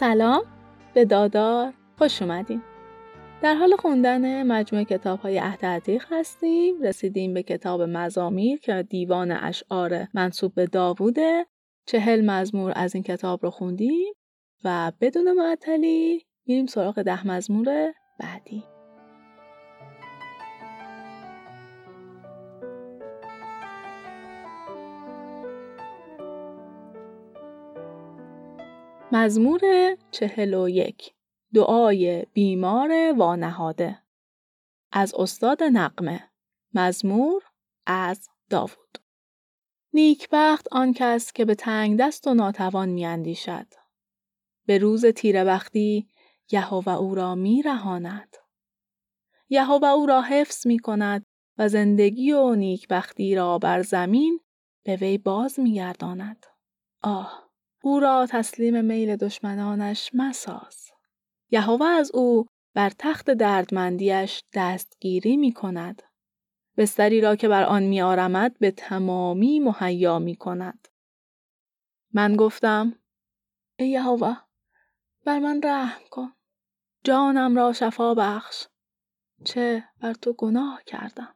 سلام. به دادار. خوش اومدین. در حال خوندن مجموعه کتاب های عهد عتیق هستیم. رسیدیم به کتاب مزامیر که دیوان اشعار منصوب به داووده. چهل مزمور از این کتاب رو خوندیم و بدون معطلی میریم سراغ ده مزمور بعدی. مزمور چهل و یک دعای بیمار وانهاده از استاد نقمه مزمور از داوود نیکبخت آن کس که به تنگ دست و ناتوان میاندیشد به روز تیره وقتی یهوه او را می رهاند. یهوه او را حفظ می کند و زندگی و نیکبختی را بر زمین به وی باز می گرداند. آه او را تسلیم میل دشمنانش مساز. یهوه از او بر تخت دردمندیش دستگیری می کند. بستری را که بر آن می آرمد به تمامی مهیا می کند. من گفتم ای یهوه بر من رحم کن. جانم را شفا بخش. چه بر تو گناه کردم.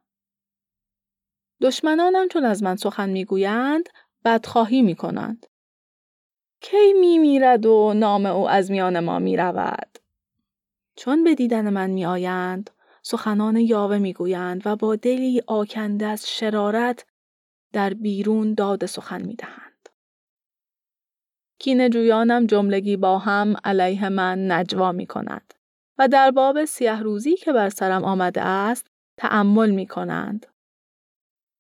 دشمنانم چون از من سخن می‌گویند بدخواهی می کنند. کی می میرد و نام او از میان ما می رود. چون به دیدن من می آیند سخنان یاوه می گویند و با دلی آکنده از شرارت در بیرون داد سخن می دهند. کین جویانم جملگی با هم علیه من نجوا می کند و در باب سیه روزی که بر سرم آمده است تأمل می کنند.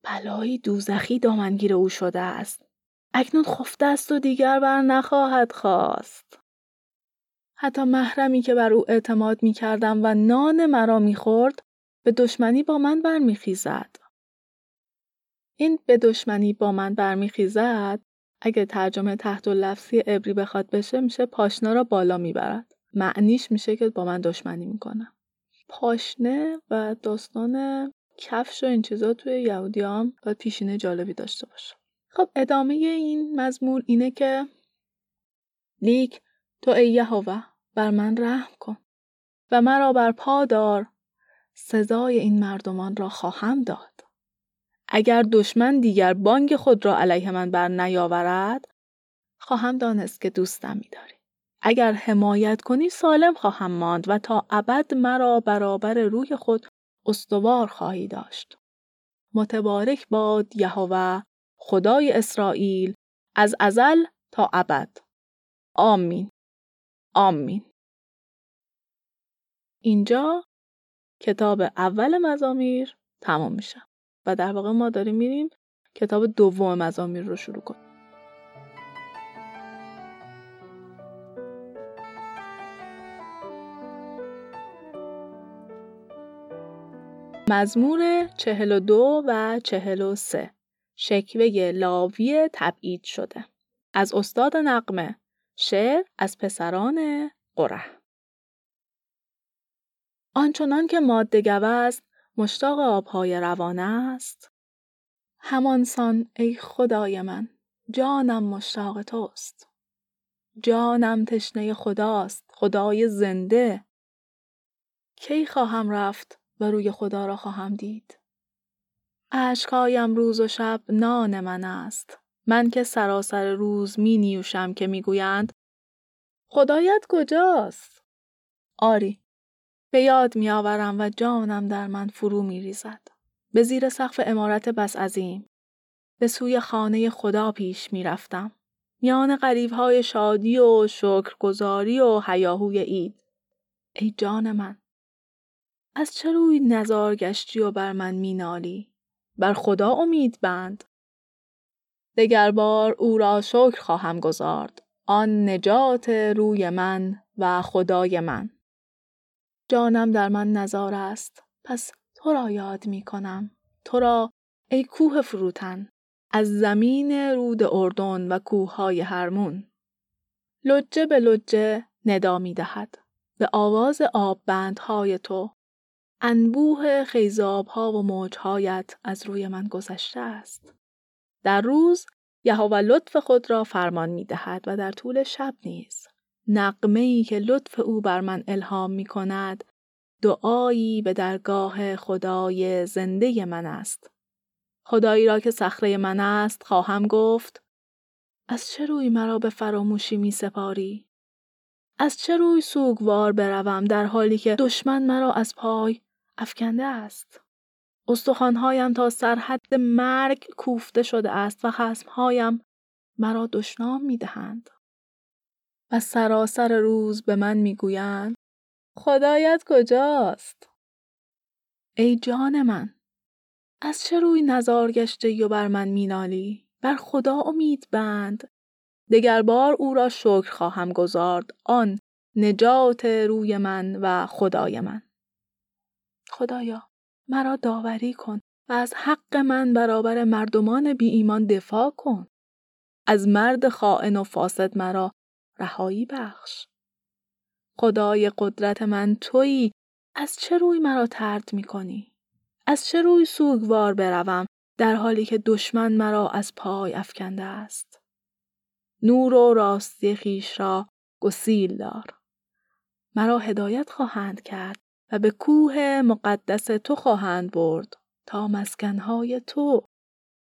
بلایی دوزخی دامنگیر او شده است. اکنون خفته است و دیگر بر نخواهد خواست. حتی محرمی که بر او اعتماد می کردم و نان مرا می خورد به دشمنی با من برمیخیزد. این به دشمنی با من برمیخیزد اگه ترجمه تحت و لفظی عبری بخواد بشه میشه پاشنه را بالا می‌برد. معنیش میشه که با من دشمنی می‌کنه. پاشنه و داستان کفش و این چیزا توی یهودیام باید پیشینه جالبی داشته باشه. خب ادامه این مزمور اینه که لیک تو ای یهوه بر من رحم کن و مرا بر پا دار سزای این مردمان را خواهم داد. اگر دشمن دیگر بانگ خود را علیه من بر نیاورد خواهم دانست که دوستم می‌داری. اگر حمایت کنی سالم خواهم ماند و تا ابد مرا برابر روی خود استوار خواهی داشت. متبارک باد یهوه. خدای اسرائیل از ازل تا ابد. آمین. آمین. اینجا کتاب اول مزامیر تمام میشه و در واقع ما داریم میریم کتاب دوم مزامیر رو شروع کنیم. مزمور چهل و دو و چهل و سه. شکوه لاوی تبعید شده. از استاد نقمه شعر از پسران قره. آنچنان که ماده گوست مشتاق آبهای روانه است. همانسان ای خدای من جانم مشتاق توست. جانم تشنه خداست خدای زنده. کی خواهم رفت و روی خدا را خواهم دید؟ اشکهایم روز و شب نان من است من که سراسر روز می نیوشم که می‌گویند خدایت کجاست؟ آری به یاد می آورم و جانم در من فرو می ریزد. به زیر سقف امارت بس عظیم. به سوی خانه خدا پیش می رفتم. میان های شادی و شکرگزاری و حیاهوی اید. ای جان من. از چه روی نزار گشتی و بر من مینالی؟ بر خدا امید بند. دگر بار او را شکر خواهم گذارد. آن نجات روی من و خدای من. جانم در من نزار است. پس تو را یاد می کنم. تو را ای کوه فروتن. از زمین رود اردن و کوههای هرمون. لجه به لجه ندا می دهد. به آواز آب بندهای تو. انبوه خیزابها و موجهایت از روی من گذشته است. در روز یهوه لطف خود را فرمان می دهد و در طول شب نیز نقمه ای که لطف او بر من الهام می کند دعایی به درگاه خدای زنده من است. خدایی را که صخره من است خواهم گفت از چه روی مرا به فراموشی می سپاری؟ از چه روی سوگوار بروم در حالی که دشمن مرا از پای افکنده است؟ استخوانهایم تا سرحد مرگ کوفته شده است و خسمهایم مرا دشنام می دهند. و سراسر روز به من می گویند خدایت کجاست؟ ای جان من از چه روی نزار گشته و بر من مینالی بر خدا امید بند دگر بار او را شکر خواهم گذارد آن نجات روی من و خدای من خدایا مرا داوری کن و از حق من برابر مردمان بی ایمان دفاع کن از مرد خائن و فاسد مرا رهایی بخش خدای قدرت من تویی از چه روی مرا ترد می کنی؟ از چه روی سوگوار بروم در حالی که دشمن مرا از پای افکنده است؟ نور و راستی خیش را گسیل دار. مرا هدایت خواهند کرد به کوه مقدس تو خواهند برد تا مسکنهای تو.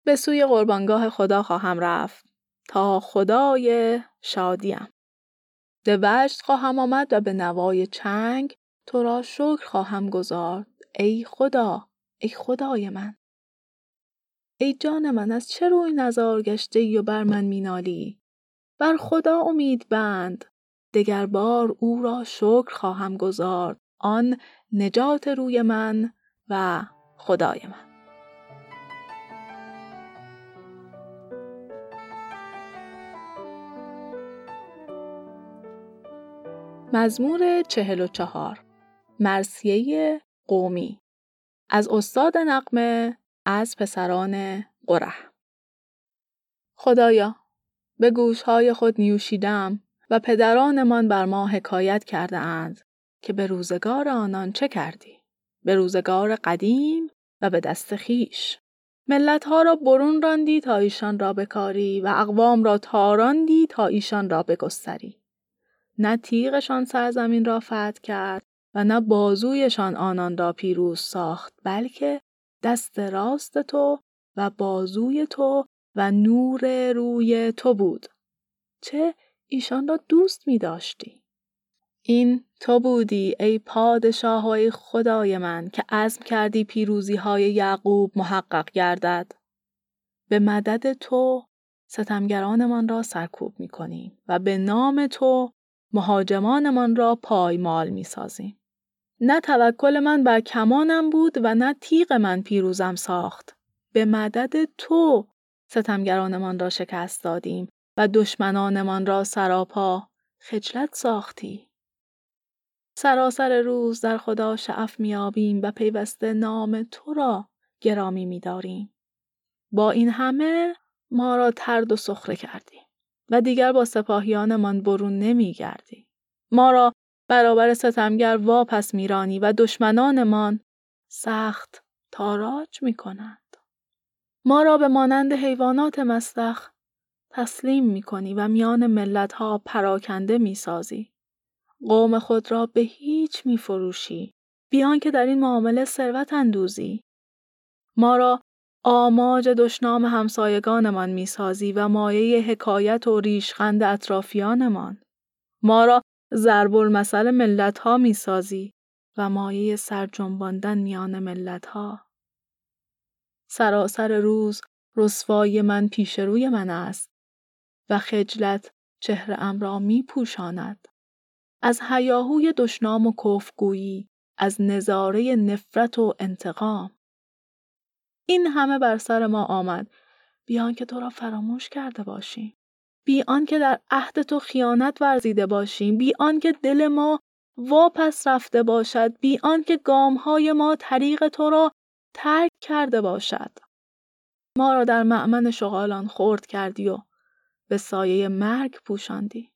به سوی قربانگاه خدا خواهم رفت تا خدای شادیم. به وجد خواهم آمد و به نوای چنگ تو را شکر خواهم گذارد ای خدا ای خدای من. ای جان من از چه روی نزار گشته ای و بر من مینالی؟ بر خدا امید بند دگر بار او را شکر خواهم گذارد آن نجات روی من و خدای من. مزمور چهل و چهار مرسیه قومی. از استاد نقمه از پسران قره. خدایا به گوشهای خود نیوشیدم و پدرانمان بر ما حکایت کرده اند که به روزگار آنان چه کردی؟ به روزگار قدیم و به دست خیش. ملتها را برون راندی تا ایشان را بکاری و اقوام را تاراندی تا ایشان را بگستری. نه تیغشان سرزمین را فتح کرد و نه بازویشان آنان را پیروز ساخت بلکه دست راست تو و بازوی تو و نور روی تو بود چه ایشان را دوست می داشتی این تو بودی ای پادشاه و ای خدای من که عزم کردی پیروزی های یعقوب محقق گردد به مدد تو ستمگرانمان را سرکوب می کنیم و به نام تو مهاجمانمان را پایمال می سازیم. نه توکل من بر کمانم بود و نه تیغ من پیروزم ساخت. به مدد تو ستمگرانمان را شکست دادیم و دشمنانمان را سراپا خجلت ساختی. سراسر روز در خدا شعف میابیم و پیوسته نام تو را گرامی میداریم. با این همه ما را ترد و سخره کردیم. و دیگر با سپاهیانمان برون نمیگردی. ما را برابر ستمگر واپس میرانی و دشمنانمان سخت تاراج می کنند. ما را به مانند حیوانات مسلخ تسلیم می کنی و میان ملت ها پراکنده می سازی. قوم خود را به هیچ می فروشی. بیان که در این معامله ثروت اندوزی. ما را آماج دشنام همسایگانمان می‌سازی و مایه حکایت و ریشخند اطرافیانمان. ما را ضرب المثل ملت ها می‌سازی و مایه سرجنباندن میان ملت ها. سراسر روز رسوای من پیش روی من است و خجلت چهره ام را می پوشاند. از هیاهوی دشنام و کفگویی، از نظاره نفرت و انتقام. این همه بر سر ما آمد. بیان که تو را فراموش کرده باشیم. بی که در عهد تو خیانت ورزیده باشیم. بی که دل ما واپس رفته باشد. بی که های ما طریق تو را ترک کرده باشد. ما را در معمن شغالان خورد کردی و به سایه مرگ پوشاندی.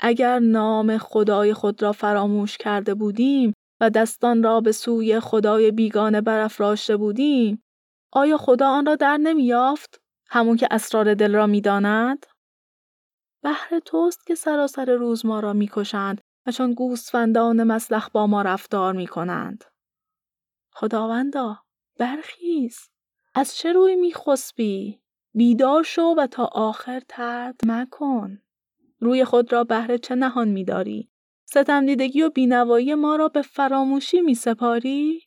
اگر نام خدای خود را فراموش کرده بودیم و دستان را به سوی خدای بیگانه برافراشته بودیم آیا خدا آن را در نمی یافت؟ همون که اسرار دل را می داند؟ بهر توست که سراسر روز ما را می‌کشند و چون گوسفندان مسلخ با ما رفتار می‌کنند. خداوندا برخیز از چه روی میخسبی بیدار شو و تا آخر ترد مکن روی خود را بهر چه نهان میداری ستم دیدگی و بینوایی ما را به فراموشی می سپاری؟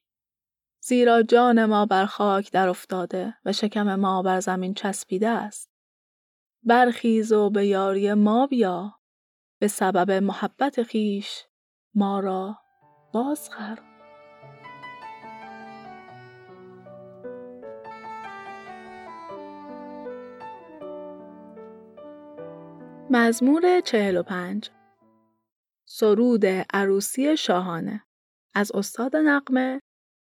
زیرا جان ما بر خاک در افتاده و شکم ما بر زمین چسبیده است. برخیز و به یاری ما بیا به سبب محبت خیش ما را بازخر. مزمور چهل و پنج. سرود عروسی شاهانه. از استاد نقمه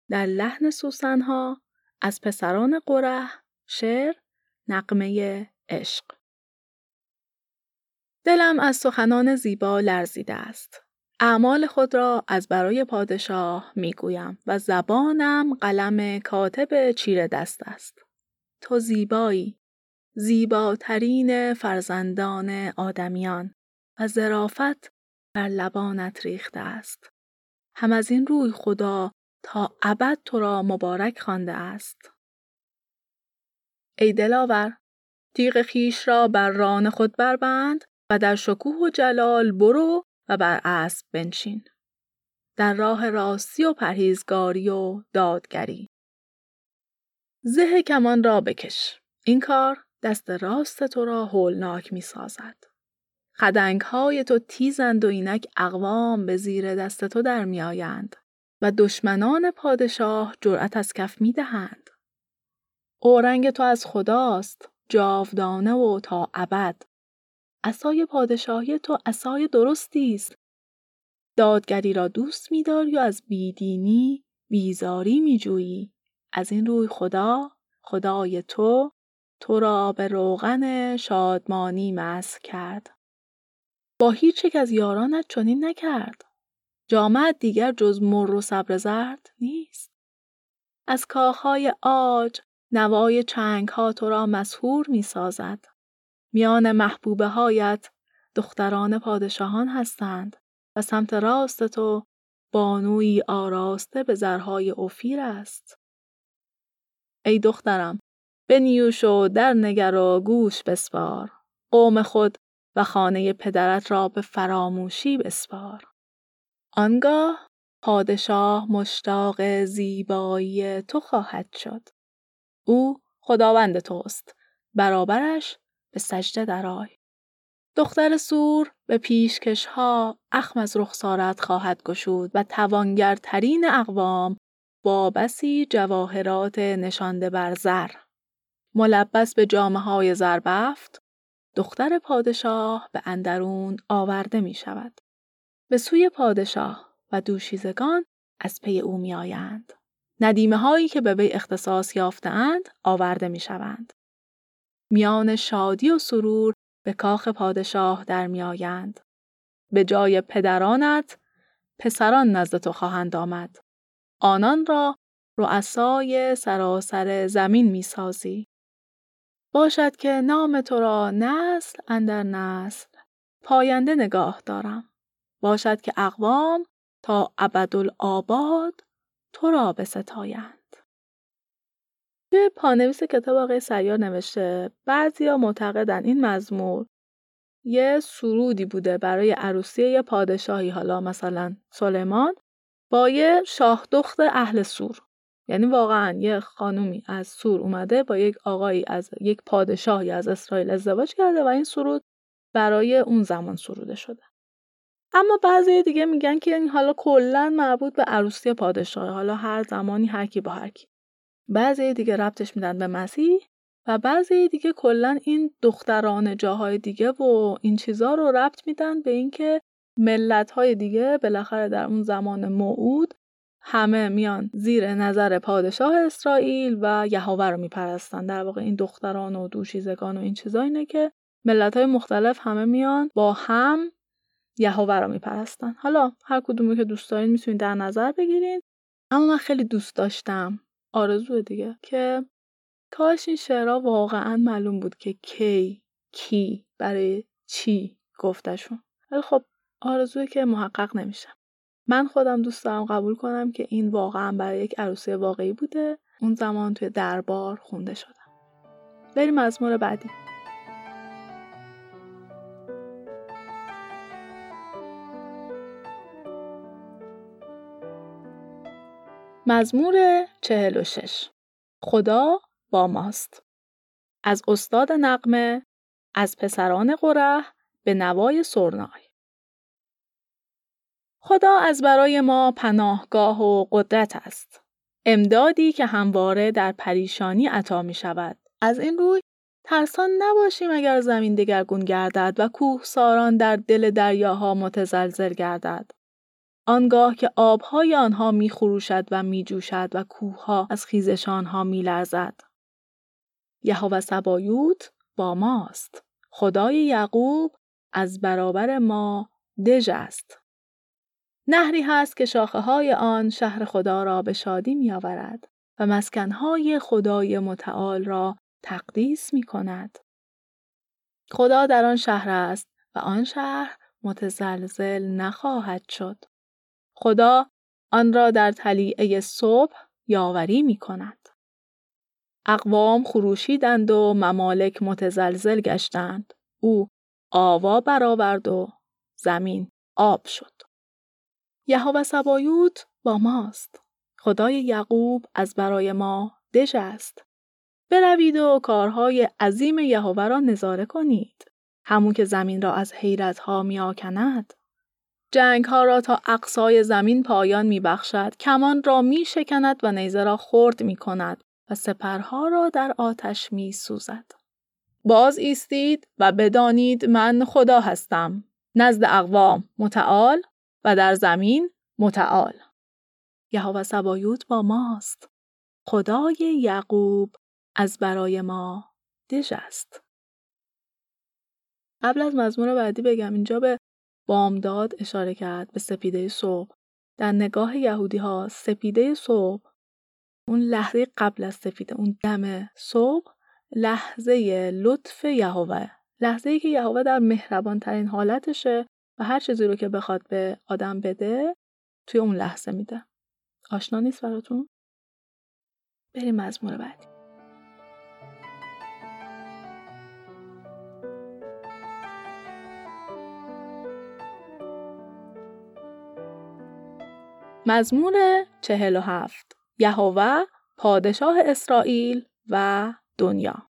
در لحن سوسنها از پسران قره شعر نقمه عشق. دلم از سخنان زیبا لرزیده است. اعمال خود را از برای پادشاه می‌گویم و زبانم قلم کاتب چیر دست است. تو زیبایی. زیباترین فرزندان آدمیان و ظرافت بر لبانت ریخته است. هم از این روی خدا تا ابد تو را مبارک خوانده است. ای دلاور تیغ خیش را بر ران خود بربند و در شکوه و جلال برو و بر اسب بنشین. در راه راستی و پرهیزگاری و دادگری. زه کمان را بکش. این کار دست راست تو را هولناک می سازد. خدنگ های تو تیزند و اینک اقوام به زیر دست تو در می آیند و دشمنان پادشاه جرأت از کف می دهند. اورنگ تو از خداست جاودانه و تا ابد. اسای پادشاهی تو اسای درستی است. دادگری را دوست می‌داری و از بیدینی بیزاری می‌جویی. از این روی خدا خدای تو تو را به روغن شادمانی مس کرد. با هیچ یک از یارانت چنین نکرد. جامعت دیگر جز مر و صبر زرد نیست. از کاخهای آج نوای چنگ ها تو را مسهور می سازد. میان محبوبه هایت دختران پادشاهان هستند و سمت راست تو بانوی آراسته به زرهای اوفیر است. ای دخترم بنیوش و در نگر و گوش بسپار. قوم خود و خانه پدرت را به فراموشی بسپار. آنگاه پادشاه مشتاق زیبایی تو خواهد شد. او خداوند توست. برابرش به سجده درای دختر سور به پیشکش ها اخم از رخسارت خواهد گشود و توانگرترین اقوام با بسی جواهرات نشانده بر زر. ملبس به جامعه های زربفت دختر پادشاه به اندرون آورده می شود. به سوی پادشاه و دوشیزگان از پی او می آیند. ندیمه هایی که به وی اختصاص یافتهاند آورده می شوند. میان شادی و سرور به کاخ پادشاه در می آیند. به جای پدرانت پسران نزد تو خواهند آمد. آنان را رؤسای سراسر زمین می سازی. باشد که نام تو را نسل اندر نسل پاینده نگاه دارم. باشد که اقوام تا ابدالآباد تو را ستایند. توی پانویس کتاب آقای سیار نوشته بعضیا معتقدن این مزمور یه سرودی بوده برای عروسی یه پادشاهی حالا مثلا سلیمان با یه شاه دخت اهل سور یعنی واقعا یه خانومی از سور اومده با یک آقایی از یک پادشاهی از اسرائیل ازدواج کرده و این سرود برای اون زمان سروده شده. اما بعضی دیگه میگن که این حالا کلا مربوط به عروسی پادشاه حالا هر زمانی هر کی با هر کی. بعضی دیگه ربطش میدن به مسیح و بعضی دیگه کلا این دختران جاهای دیگه و این چیزا رو ربط میدن به اینکه ملت های دیگه بالاخره در اون زمان موعود همه میان زیر نظر پادشاه اسرائیل و یهوه رو میپرستن. در واقع این دختران و دوشیزگان و این چیزا اینه که ملت های مختلف همه میان با هم یهوه رو میپرستن. حالا هر کدومی که دوست دارین می‌تونید در نظر بگیرین. اما من خیلی دوست داشتم. آرزو دیگه. که کاش این شعرها واقعا معلوم بود که کی کی برای چی گفتشون. ولی خب آرزوی که محقق نمیشه من خودم دوست دارم قبول کنم که این واقعا برای یک عروسی واقعی بوده. اون زمان توی دربار خونده شده بریم مزمور بعدی. مزمور چهل و شش. خدا با ماست. از استاد نقمه از پسران قره به نوای سرنای. خدا از برای ما پناهگاه و قدرت است. امدادی که همواره در پریشانی عطا می شود. از این روی ترسان نباشیم اگر زمین دگرگون گردد و کوه ساران در دل دریاها متزلزل گردد. آنگاه که آبهای آنها می خروشد و می جوشد و کوهها از خیزش آنها می لرزد. یهوه سبایوت با ماست. خدای یعقوب از برابر ما دژ است. نهری هست که شاخه های آن شهر خدا را به شادی می آورد و مسکنهای خدای متعال را تقدیس می کند. خدا در آن شهر است و آن شهر متزلزل نخواهد شد. خدا آن را در طلیعه صبح یاوری می کند. اقوام خروشیدند و ممالک متزلزل گشتند. او آوا برآورد و زمین آب شد. یهوه سبایوت با ماست. خدای یعقوب از برای ما دژ است. بروید و کارهای عظیم یهوه را نظاره کنید. همون که زمین را از حیرت ها می آکند. جنگ ها را تا اقصای زمین پایان می بخشد. کمان را می شکند و نیزه را خرد می کند و سپرها را در آتش می سوزد. باز ایستید و بدانید من خدا هستم. نزد اقوام متعال و در زمین متعال. یهوه سبایوت با ماست. خدای یعقوب از برای ما دژ است. قبل از مزمور بعدی بگم اینجا به بامداد اشاره کرد به سپیده صبح. در نگاه یهودی ها سپیده صبح اون لحظه قبل از سپیده اون دم صبح لحظه لطف یهوه لحظه ای که یهوه در مهربان ترین حالتشه و هر چیزی رو که بخواد به آدم بده توی اون لحظه میده. آشنا نیست براتون؟ بریم مزمور بعدی. مزمور چهل و هفت یهوه پادشاه اسرائیل و دنیا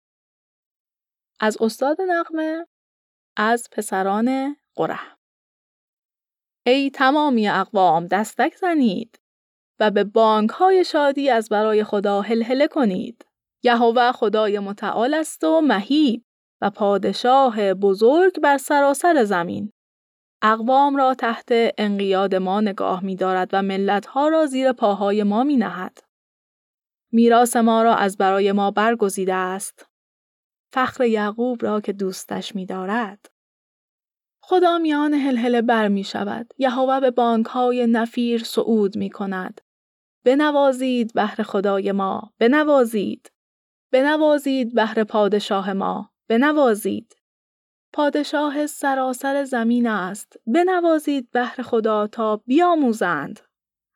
از استاد نقمه از پسران قره ای تمامی اقوام دستک زنید و به بانک های شادی از برای خدا هلهله کنید. یهوه خدای متعال است و مهیب و پادشاه بزرگ بر سراسر زمین. اقوام را تحت انقیاد ما نگاه می دارد و ملت ها را زیر پاهای ما می نهد. میراث ما را از برای ما برگزیده است. فخر یعقوب را که دوستش می دارد. خدا میان هلهله بر می شود. یهوه به بانک های نفیر صعود می کند. بنوازید بهر خدای ما. بنوازید. بنوازید بهر پادشاه ما. بنوازید. پادشاه سراسر زمین است. بنوازید بهر خدا تا بیاموزند.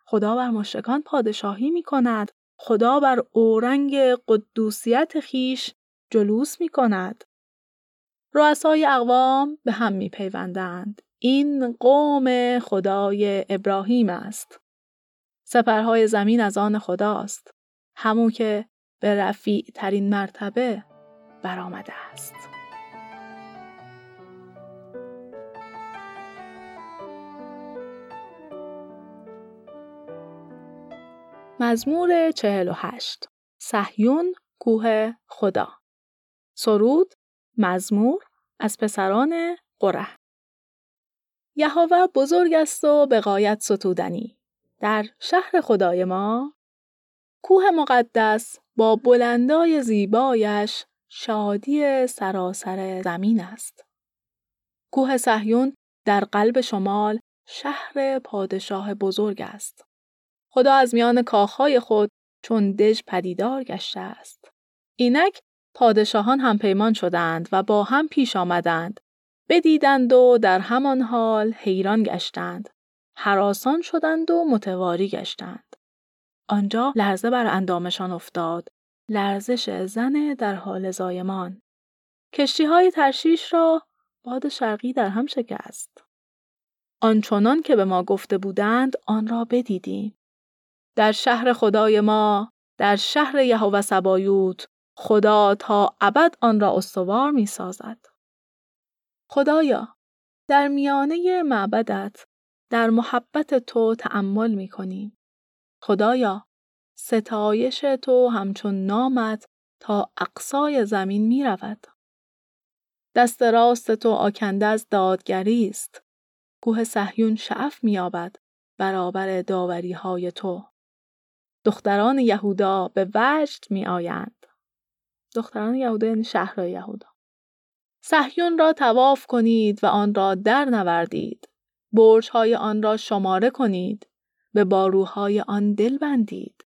خدا بر مشرکان پادشاهی می کند. خدا بر اورنگ قدوسیت خیش جلوس می کند. رؤسای اقوام به هم می پیوندند. این قوم خدای ابراهیم است. سپرهای زمین از آن خداست. همون که به رفیع ترین مرتبه برآمده است. مزمور چهل و هشت سحیون کوه خدا سرود مزمور از پسران قره. یهوه بزرگ است و به قایت ستودنی. در شهر خدای ما کوه مقدس با بلندای زیبایش شادی سراسر زمین است. کوه صهیون در قلب شمال شهر پادشاه بزرگ است. خدا از میان کاخهای خود چون دژ پدیدار گشته است. اینک پادشاهان هم پیمان شدند و با هم پیش آمدند. بدیدند و در همان حال حیران گشتند. حراسان شدند و متواری گشتند. آنجا لرزه بر اندامشان افتاد. لرزش زن در حال زایمان. کشتی های ترشیش را باد شرقی در هم شکست. آنچنان که به ما گفته بودند آن را بدیدیم. در شهر خدای ما در شهر یهوه سبایوت خدا تا ابد آن را استوار می سازد. خدایا در میانه معبدت در محبت تو تأمل می کنیم. خدایا ستایش تو همچون نامت تا اقصای زمین می رود. دست راست تو آکنده از دادگری است. کوه صهیون شعف میابد برابر داوری های تو. دختران یهودا به وجد می آیند. دختران یهودا یعنی شهر یهودا. صهیون را تواف کنید و آن را در نوردید. برج های آن را شماره کنید. به باروهای آن دل بندید.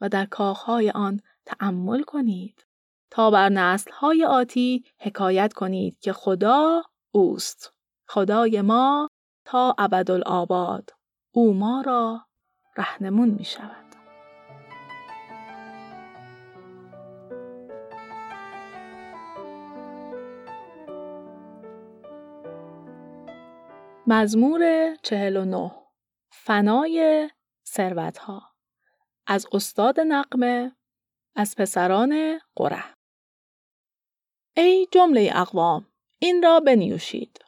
و در کاخهای آن تأمل کنید. تا بر نسلهای آتی حکایت کنید که خدا اوست. خدای ما تا ابدالآباد. او ما را رهنمون می شود. مزمور 49 فنای ثروت ها از استاد نقمه از پسران قره. ای جمله اقوام این را بنیوشید.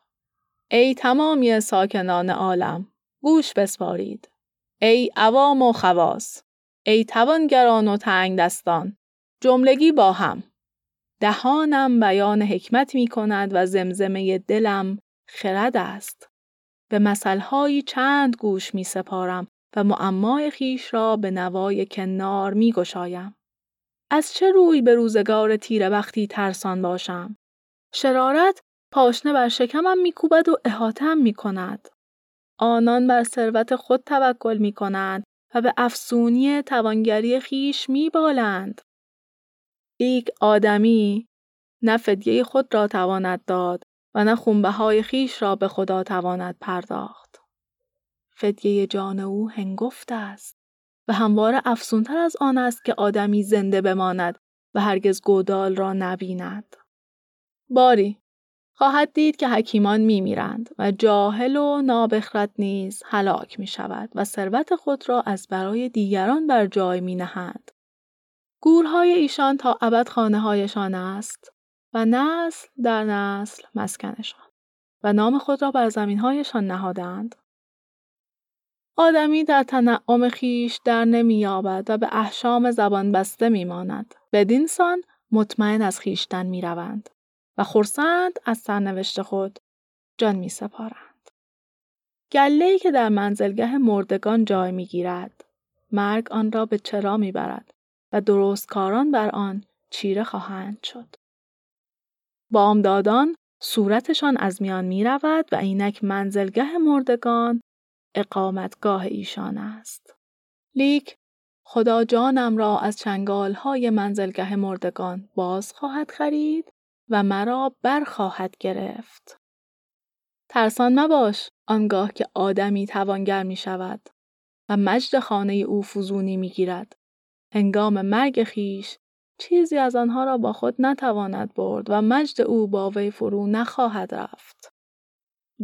ای تمامی ساکنان عالم گوش بسپارید. ای عوام و خواص ای توانگران و تنگ دستان جملگی با هم. دهانم بیان حکمت می کند و زمزمه دلم خرد است. به مسئلهایی چند گوش می سپارم و معمای خیش را به نوای کنار می گشایم. از چه روی به روزگار تیره وقتی ترسان باشم؟ شرارت پاشنه بر شکمم میکوبد و احاتم می کند. آنان بر ثروت خود توکل می کنند و به افسونی توانگری خیش می بالند. یک آدمی نه خود را تواند داد و نه خونبه های خیش را به خدا تواند پرداخت. فدیه جان او هنگفت است و همواره افسونتر از آن است که آدمی زنده بماند و هرگز گودال را نبیند. باری خواهد دید که حکیمان می میرند و جاهل و نابخرد نیز هلاک می شود و ثروت خود را از برای دیگران بر جای می نهند. گورهای ایشان تا ابد خانه هایشان است و نسل در نسل مسکنشان و نام خود را بر زمینهایشان نهادند. آدمی در تنعم خیش در نمییابد و به احشام زبان بسته میماند. بدین سان مطمئن از خیشتن می‌روند و خرسند از سرنوشت خود جان می سپارند. گله‌ای که در منزلگه مردگان جای می‌گیرد مرگ آن را به چرا می‌برد و درستکاران بر آن چیره خواهند شد. بامدادان صورتشان از میان می رود و اینک منزلگه مردگان اقامتگاه ایشان است. لیک خدا جانم را از چنگال های منزلگه مردگان باز خواهد خرید و مرا بر خواهد گرفت. ترسان مباش آنگاه که آدمی توانگر می شود و مجد خانه او فزونی می گیرد. هنگام مرگ خیش چیزی از آنها را با خود نتواند برد و مجد او با وی فرو نخواهد رفت.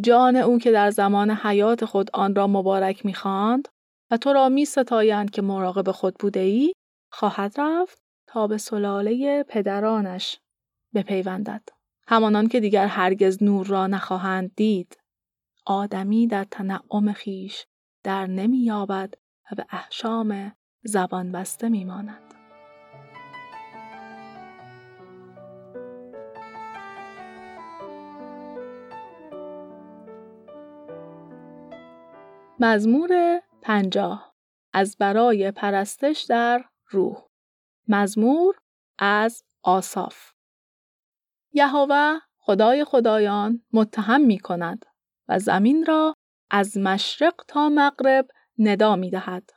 جان او که در زمان حیات خود آن را مبارک می‌خواند و تو را می ستایند که مراقب خود بوده ای خواهد رفت تا به سلاله پدرانش بپیوندد. همانان که دیگر هرگز نور را نخواهند دید. آدمی در تنعم خیش در نمییابد و به احشام زبان بسته میماند. مزمور پنجاه از برای پرستش در روح مزمور از آصاف یهوه خدای خدایان متهم می کند و زمین را از مشرق تا مغرب ندا می دهد.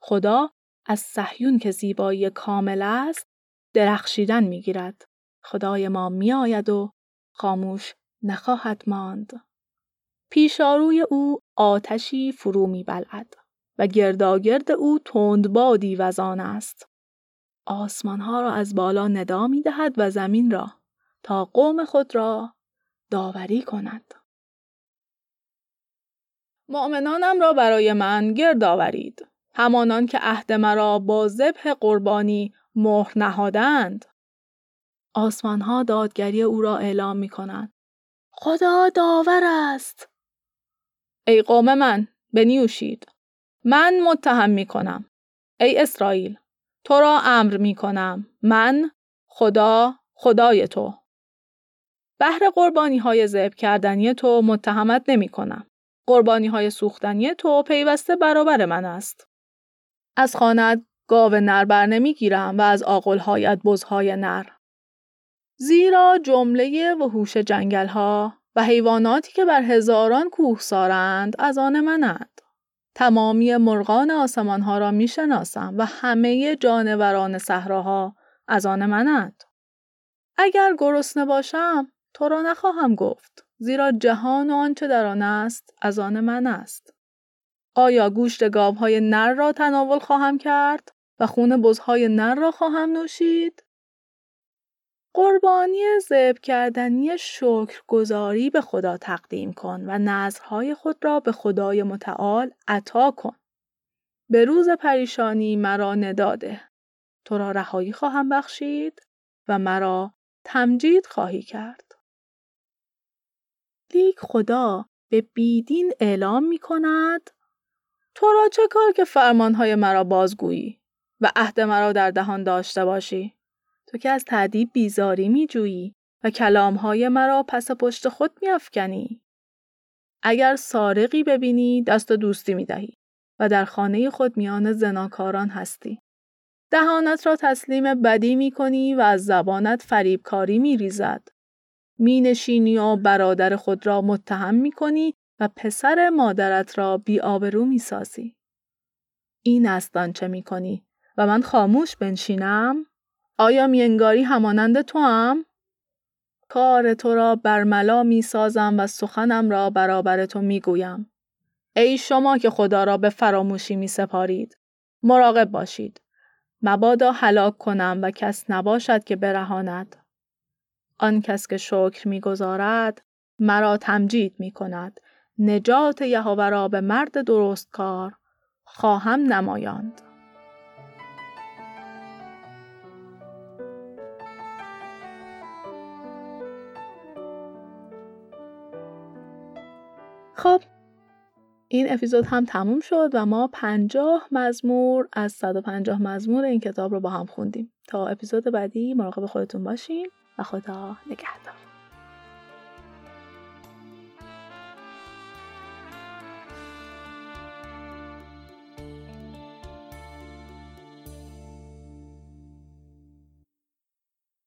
خدا از صهیون که زیبایی کامل است درخشیدن می گیرد. خدای ما می آید و خاموش نخواهد ماند. پیشاروی او آتشی فرو می بلعد و گرداگرد او تندبادی وزان است. آسمان ها را از بالا ندا می دهد و زمین را تا قوم خود را داوری کند. مؤمنانم را برای من گرد آورید. همانان که عهد مرا با ذبح قربانی مهر نهادند. آسمان ها دادگری او را اعلام می کنند. خدا داور است. ای قوم من بنیوشید. من متهم می کنم. ای اسرائیل تو را امر می کنم. من خدا خدای تو. بهر قربانی های ذبح کردنی تو متهمت نمی کنم. قربانی های سوختنی تو پیوسته برابر من است. از خانت گاو نر بر نمی گیرم و از هایت بزهای نر. زیرا جمله وحوش جنگل ها و حیواناتی که بر هزاران کوه سارند از آن منند. تمامی مرغان آسمان ها را می شناسم و همه جانوران صحراها از آن منند. اگر گرسنه باشم تو را نخواهم گفت زیرا جهان و آنچه در آن است از آن من است. آیا گوشت گاوهای نر را تناول خواهم کرد و خون بزهای نر را خواهم نوشید؟ قربانی ذبح کردنی شکرگزاری به خدا تقدیم کن و نظرهای خود را به خدای متعال عطا کن. به روز پریشانی مرا نداده. تو را رهایی خواهم بخشید و مرا تمجید خواهی کرد. لیک خدا به بیدین اعلام می کند تو را چه کار که فرمانهای مرا بازگویی و عهد مرا در دهان داشته باشی تو که از تعدیب بیزاری می جویی و کلامهای مرا پس پشت خود می افکنی. اگر سارقی ببینی دست دوستی می دهی و در خانه خود میان زناکاران هستی. دهانت را تسلیم بدی می کنی و از زبانت فریبکاری می ریزد. می نشینی و برادر خود را متهم می کنی و پسر مادرت را بی آبرو می سازی. این است آنچه می کنی و من خاموش بنشینم؟ آیا مینگاری همانند تو هم؟ کار تو را برملا می سازم و سخنم را برابر تو می گویم. ای شما که خدا را به فراموشی می سپارید. مراقب باشید. مبادا هلاک کنم و کس نباشد که برهاند. آن کس که شکر می‌گذارد مرا تمجید می کند. نجات یهوه را به مرد درست کار خواهم نمایاند. خب این اپیزود هم تموم شد و ما پنجاه مزمور از 150 مزمور این کتاب رو با هم خوندیم. تا اپیزود بعدی مراقب خودتون باشین و خدا نگهدار.